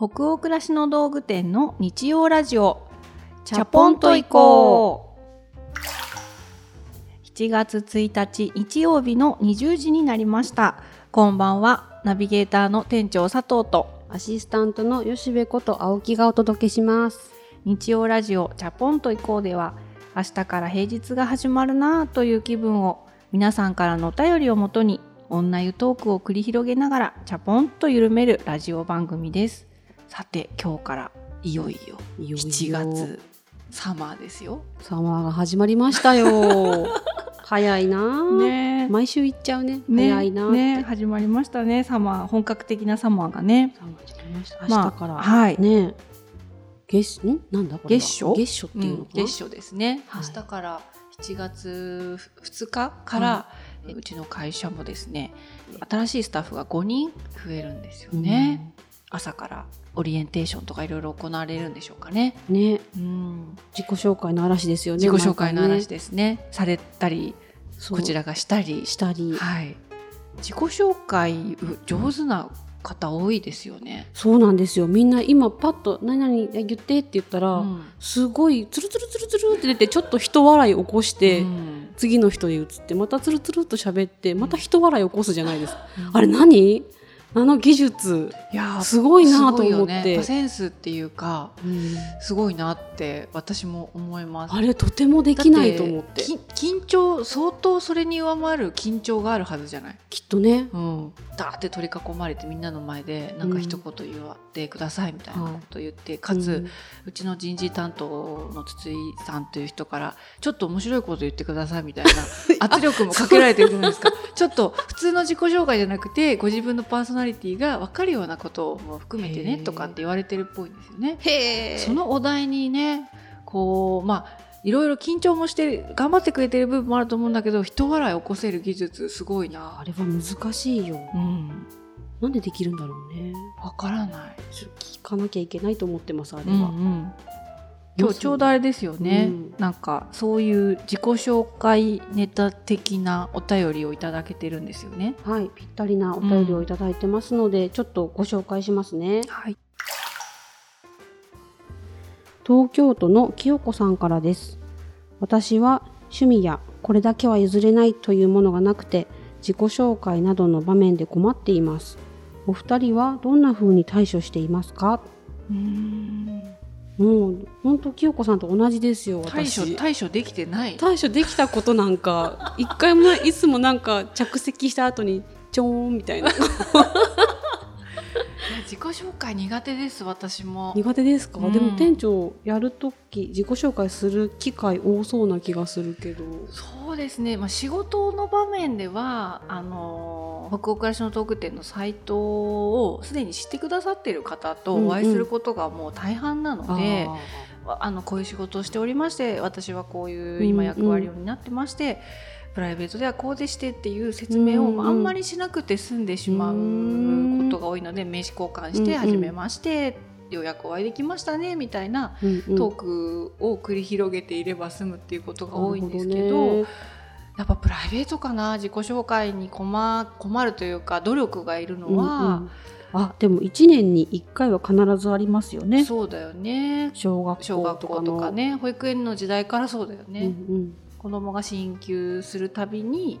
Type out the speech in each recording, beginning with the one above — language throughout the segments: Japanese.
北欧暮らしの道具店の日曜ラジオ。チャポンと行こう。7月1日日曜日の20時になりました。こんばんは。ナビゲーターの店長佐藤と。アシスタントの吉部こと青木がお届けします。日曜ラジオチャポンと行こうでは明日から平日が始まるなという気分を皆さんからのお便りをもとに女湯トークを繰り広げながらチャポンと緩めるラジオ番組ですさて今日からいよいよいよいよ。7月サマーですよ。サマーが始まりましたよ。早いな。あ、ね。毎週行っちゃうね。ね。早いなね。始まりましたね。サマー本格的なサマーがね。サマー始まりました。まあ明日から、はい。ね。月ん？なんだこれは。月初？月初っていうのかな、月初ですね、はい。明日から7月2日から、えうちの会社もですね新しいスタッフが5人増えるんですよね、朝からオリエンテーションとかいろいろ行われるんでしょうかね、うんね。うん、自己紹介の嵐ですよね自己紹介の毎回話ですね。されたりこちらがしたり。したり。はい。自己紹介う上手な方多いですよね、そうなんですよ。みんな今パッと「何々言って」って言ったら、うん。すごいツルツルツルツルって出てちょっと人笑い起こして、うん。次の人に移ってまたツルツルっと喋ってまた人笑い起こすじゃないですか、うん。あれ何？あの技術いやーすごいなと思って。ね。センスっていうかうんすごいなって私も思います。あれとてもできないと思って。緊張相当それに上回る緊張があるはずじゃない？きっとね。うん、だーって取り囲まれてみんなの前でなんか一言言ってくださいみたいなことを言って、かつ、うちの人事担当の筒井さんという人からちょっと面白いこと言ってくださいみたいな圧力もかけられてるじゃないですか。ちょっと普通の自己紹介じゃなくてご自分のパーソナリティが分かるようなことも含めてねとかって言われてるっぽいんですよね。そのお題にねこうまあいろいろ緊張もして頑張ってくれてる部分もあると思うんだけど人笑い起こせる技術すごいなあ。れは難しいようん、なんでできるんだろうねわからない。聞かなきゃいけないと思ってますあれうんうは、ん今日ちょうどあれですよね、うん。なんかそういう自己紹介ネタ的なお便りをいただけてるんですよね。はい。ぴったりなお便りをいただいてますので、ちょっとご紹介しますね。はい、東京都の清子さんからです。私は趣味やこれだけは譲れないというものがなくて自己紹介などの場面で困っています。お二人はどんな風に対処していますか？うんもう本当清子さんと同じですよ対処私。対処できてない。対処できたことなんか 一回もないいつもなんか着席した後にちょーんみたいな。自己紹介苦手です私も。苦手ですか、うん。でも店長やるとき自己紹介する機会多そうな気がするけど。そうですね、まあ、仕事の場面ではあの北欧暮らしのトーク店のサイトをすでに知ってくださっている方とお会いすることがもう大半なので、ああのこういう仕事をしておりまして私はこういう今役割を担ってまして、プライベートではこうでしてっていう説明をうんうん。あんまりしなくて済んでしまうことが多いので名刺交換して「うんうん初めまして」ようやくお会いできましたねみたいなトークを繰り広げていれば済むっていうことが多いんですけどやっぱプライベートかな？自己紹介に困困るというか努力がいるのは、うんうん。あでも1年に1回は必ずありますよね。そうだよね。小学校校とかね。保育園の時代からそうだよね。うんうん。子供が進級するたびに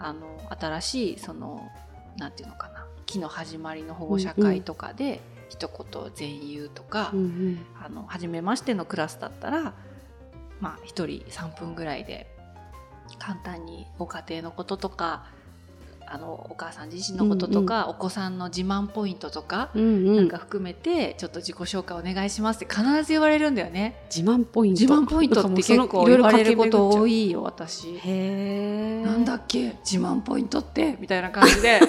あの新しいそのなんていうのかな？期の始まりの保護者会とかで、一言全言うとか、うんうん。あの初めましてのクラスだったらまあ1人3分ぐらいで簡単にご家庭のこととかあのお母さん自身のこととか、お子さんの自慢ポイントとか、うんうん。なんか含めてちょっと自己紹介お願いしますって必ず言われるんだよね。自慢ポイント。自慢ポイントって結構言われること多いよ私。へえなんだっけ？自慢ポイントって？みたいな感じで。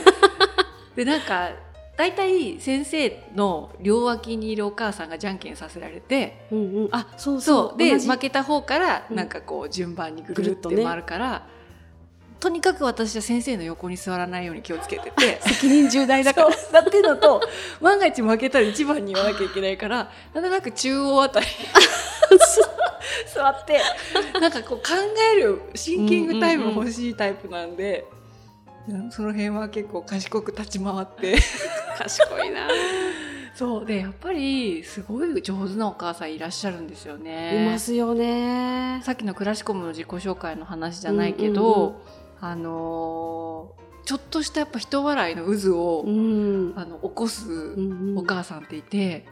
でなんか大体先生の両脇にいるお母さんがじゃんけんさせられてうんうん。あそうそそう。で負けた方からうん。なんかこう順番にぐるっと回るから、とにかく私は先生の横に座らないように気をつけてて 責任重大だから。だっていうのと万が一負けたら一番に言わなきゃいけないからなんとなく中央あたり 座って。なんかこう考えるシンキングタイム欲しいタイプなんで、うんその辺は結構賢く立ち回って 賢いな そうでやっぱりすごい上手なお母さんいらっしゃるんですよいね。ますよね。さっきのクラシコムの自己紹介の話じゃないけど、うんうんうんあのーちょっとしたやっぱ人笑いの渦を、うん。あの起こすうんうんお母さんっていて、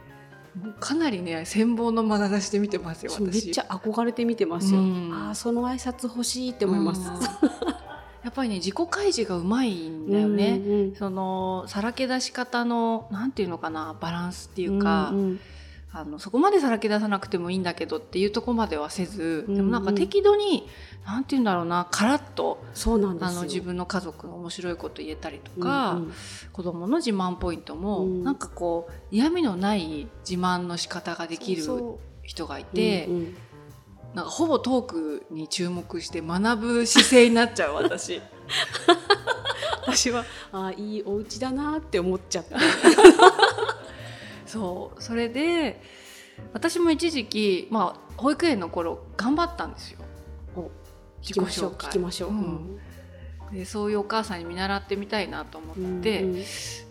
もうかなりね羨望の眼差しで見てますよそうめっ私。ちゃ憧れて見てますよ。うんああその挨拶欲しいって思います。うん やっぱりね自己開示がうまいんだよね。うんうんそのさらけ出し方のなんていうのかなバランスっていうか、うんうんあのそこまでさらけ出さなくてもいいんだけどっていうとこまではせず、うんうん。でもなんか適度になんていうんだろうなカラッとそうなんですよ。あの自分の家族の面白いこと言えたりとか、うんうん。子供の自慢ポイントも、うん。なんかこう嫌味のない自慢の仕方ができる人がいて、うんうんなんかほぼトークに注目して学ぶ姿勢になっちゃう私。私はあーいいお家だなって思っちゃった。そうそれで私も一時期、まあ、保育園の頃頑張ったんですよ。お自己聞きましょう紹介聞きましょう。うんでそういうお母さんに見習ってみたいなと思って、うんうん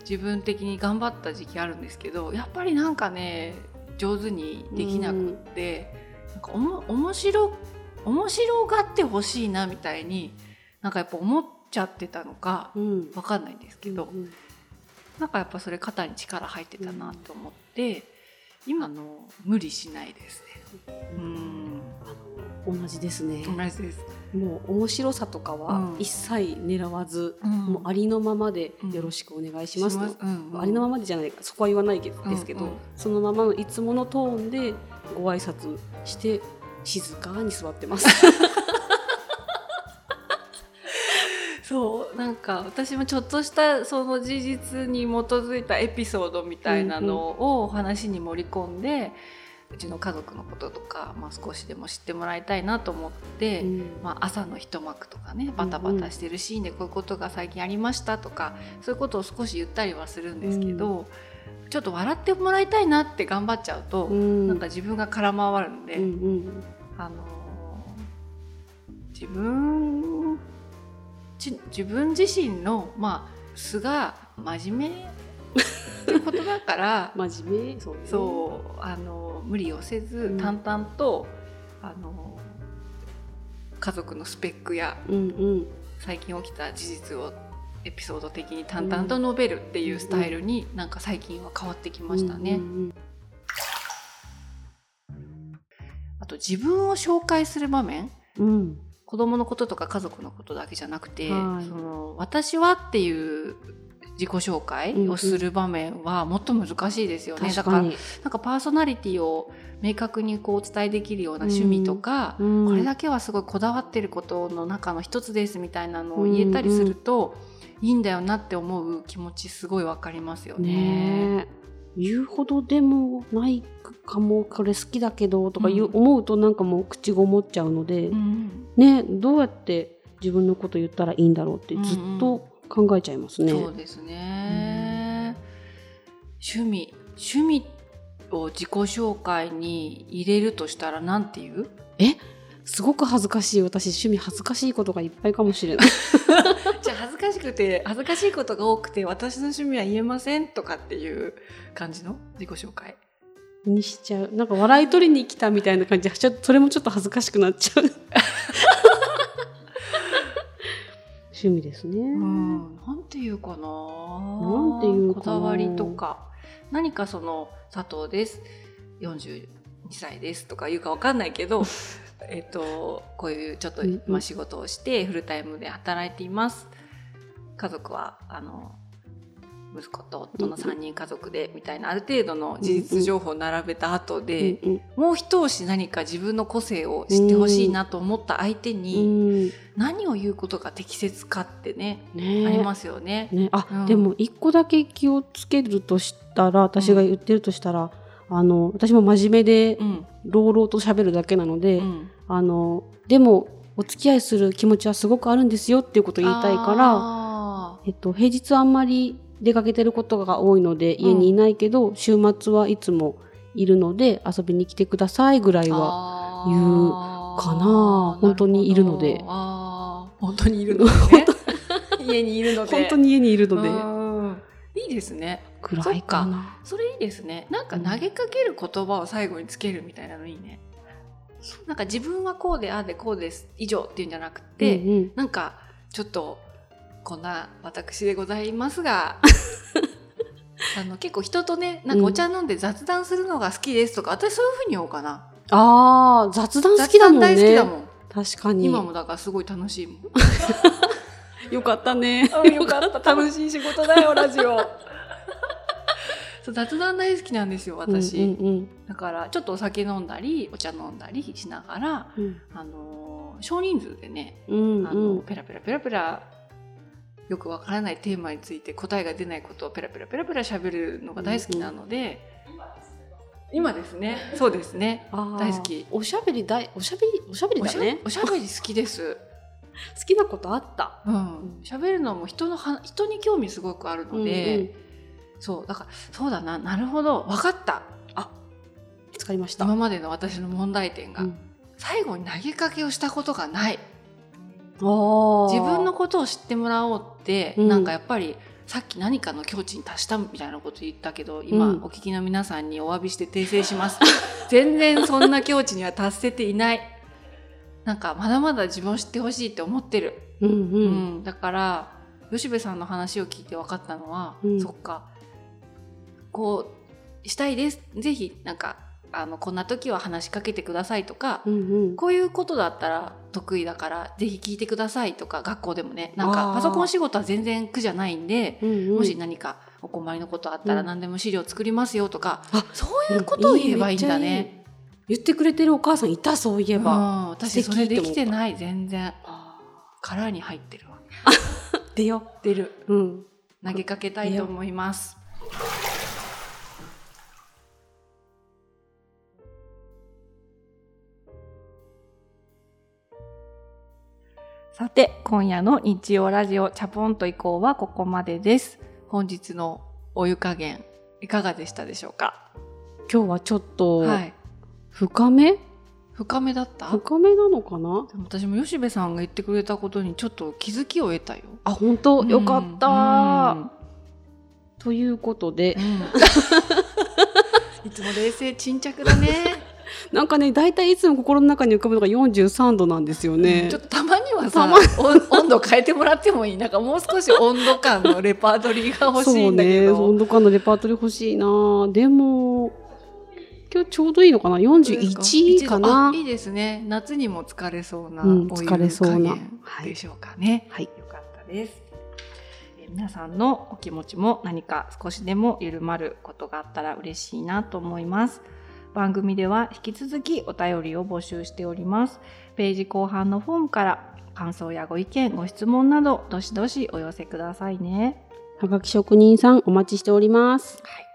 自分的に頑張った時期あるんですけどやっぱりなんかね上手にできなくって、なんかおも面白面白がってほしいなみたいになんかやっぱ思っちゃってたのかうん。わかんないんですけど、うんなんかやっぱそれ肩に力入ってたなと思って、今の無理しないですね。うん。同じですね。同じです。もう面白さとかはうん。一切狙わず、うん。もうありのままでよろしくお願いしますと。うんうん。ありのままでじゃないかそこは言わないですけど、うんうん。そのままのいつものトーンでご挨拶して静かに座ってます。そうなんか私もちょっとしたその事実に基づいたエピソードみたいなのを話に盛り込んで、うちの家族のこととか、まあ、少しでも知ってもらいたいなと思って、うん。まあ、朝の一幕とかねバタバタしてるシーンでこういうことが最近ありましたとかそういうことを少し言ったりはするんですけど、ちょっと笑ってもらいたいなって頑張っちゃうと、うん。なんか自分が空回るんで、うんうん。あの自分ち自分自身のまあ素が真面目ってことだから 真面目？そうね。そうあの無理をせず、うん。淡々とあの家族のスペックやうんうん。最近起きた事実をエピソード的に淡々と述べるっていうスタイルになんか最近は変わってきましたね。あと自分を紹介する場面。うん。子供のこととか家族のことだけじゃなくて、はい。その私はっていう自己紹介をする場面はもっと難しいですよね、だか確からに、なんかパーソナリティを明確にこうお伝えできるような趣味とか、うんこれだけはすごいこだわってることの中の一つですみたいなのを言えたりすると、いいんだよなって思う気持ちすごいわかりますよね。ねえ。言うほどでもないかもこれ好きだけどとか言う、うん。思うとなんかもう口ごもっちゃうので、うんねどうやって自分のこと言ったらいいんだろうってうんうん。ずっと考えちゃいますね。そうですね、趣味趣味を自己紹介に入れるとしたらなんて言う？え？すごく恥ずかしい。私趣味恥ずかしいことがいっぱいかもしれない。じゃあ恥ずかしくて恥ずかしいことが多くて私の趣味は言えませんとかっていう感じの？自己紹介。にしちゃう。なんか笑い取りに来たみたいな感じ。でそれもちょっと恥ずかしくなっちゃう。趣味ですね。うん。なんていうかな。なんていうかな。こだわりとか。何かその佐藤です。42歳ですとか言うかわかんないけど えっとこういうちょっとうんうん。まあ仕事をしてフルタイムで働いています。家族はあの息子と夫の3人家族でみたいなある程度の事実情報を並べた後で、うんもう一押し何か自分の個性を知ってほしいなと思った相手うにん。何を言うことが適切かってね、ね。ありますよね。ね、あ、うん。でも一個だけ気をつけるとしたら私が言ってるとしたら、あの私も真面目でうん。朗々と喋るだけなので、うん。あのでもお付き合いする気持ちはすごくあるんですよっていうことを言いたいから、あえっと、平日あんまり出かけてることが多いので家にいないけど、週末はいつもいるので遊びに来てくださいぐらいー。は言うかな。本当にいるので。本当にいるので。ね 家にいるので。本当に家にいるので。うん。いいですね。くらいかな。それいいですね。なんか投げかける言葉を最後につけるみたいなのいいね、なんか自分はこうでああでこうです以上っていうんじゃなくて、うんうん。なんかちょっとこんな私でございますが あの結構人とねなんかお茶飲んで雑談するのが好きですとか、私そういうふうに言おうかな。ああ、雑談好きだもんね。雑談大好きだもん。確かに。今もだからすごい楽しいもん。よかったね。あよかった。楽しい仕事だよラジオ。そう雑談大好きなんですよ私、うんうんだからちょっとお酒飲んだりお茶飲んだりしながら、うん。あのー少人数でね、うんあのうんペラペラペラペラよくわからないテーマについて答えが出ないことをペラペラペラペラ喋るのが大好きなので、今ですね。そうですね。大好き。おしゃべり大おしゃべりおしゃべりだね。おしゃべり好きです。好きなことあった。うん、喋るのも人のは人に興味すごくあるので、うんうん。そうだからそうだな。なるほど。分かった。見つかりました。今までの私の問題点が、うん。最後に投げかけをしたことがない自分のことを知ってもらおうって、うん。なんかやっぱりさっき何かの境地に達したみたいなこと言ったけど今、うんお聞きの皆さんにお詫びして訂正します。全然そんな境地には達せていない。なんかまだまだ自分を知ってほしいって思ってる、うんううんん。だから吉部さんの話を聞いて分かったのは、うん。そっか。こうしたいです。ぜひなんかあのこんな時は話しかけてくださいとか、うんうんこういうことだったら得意だからぜひ聞いてくださいとか学校でもねなんかパソコン仕事は全然苦じゃないんで、うんうんもし何かお困りのことあったらうん何でも資料作りますよとか、あそういうことを言えばいいんだめっちゃいね。言ってくれてるお母さんいたそういえうん、ば。私それできてい。ない全然あ殻に入ってるわー 出よ出るう。うん。投げかけたいと思いますさて今夜の日曜ラジオチャポンと以降はここまでです。本日のお湯加減いかがでしたでしょうか？今日はちょっとはい。深め？深めだった？で深めなのかな？も私も吉部さんが言ってくれたことにちょっと気づきを得たよ。あ本当？よかった、うん。ということで。うんいつも冷静沈着だね。なんかね大体いつも心の中に浮かぶのが43度なんですよね。ちょっとたまにはさ温 温度変えてもらってもいい。なんかもう少し温度感のレパートリーが欲しいんだけど。そうね温度感のレパートリー欲しいな。でも今日ちょうどいいのかな？41かな？あいいですね。夏にも疲れそうなうん疲れそうな。でしょうかね、はい。よかったです。えー皆さんのお気持ちも何か少しでも緩まることがあったら嬉しいなと思います。番組では引き続きお便りを募集しております。ページ後半のフォームから感想やご意見ご質問などどしどしお寄せくださいねはがき職人さんお待ちしておりますはい、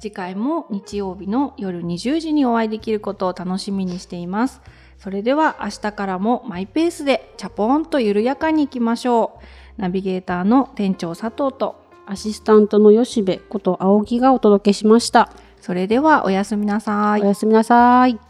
次回も日曜日の夜20時にお会いできることを楽しみにしています。それでは明日からもマイペースでチャポンと緩やかに行きましょう。ナビゲーターの店長佐藤と、アシスタントの吉部こと青木がお届けしましたそれではおやすみなさいお。やすみなさい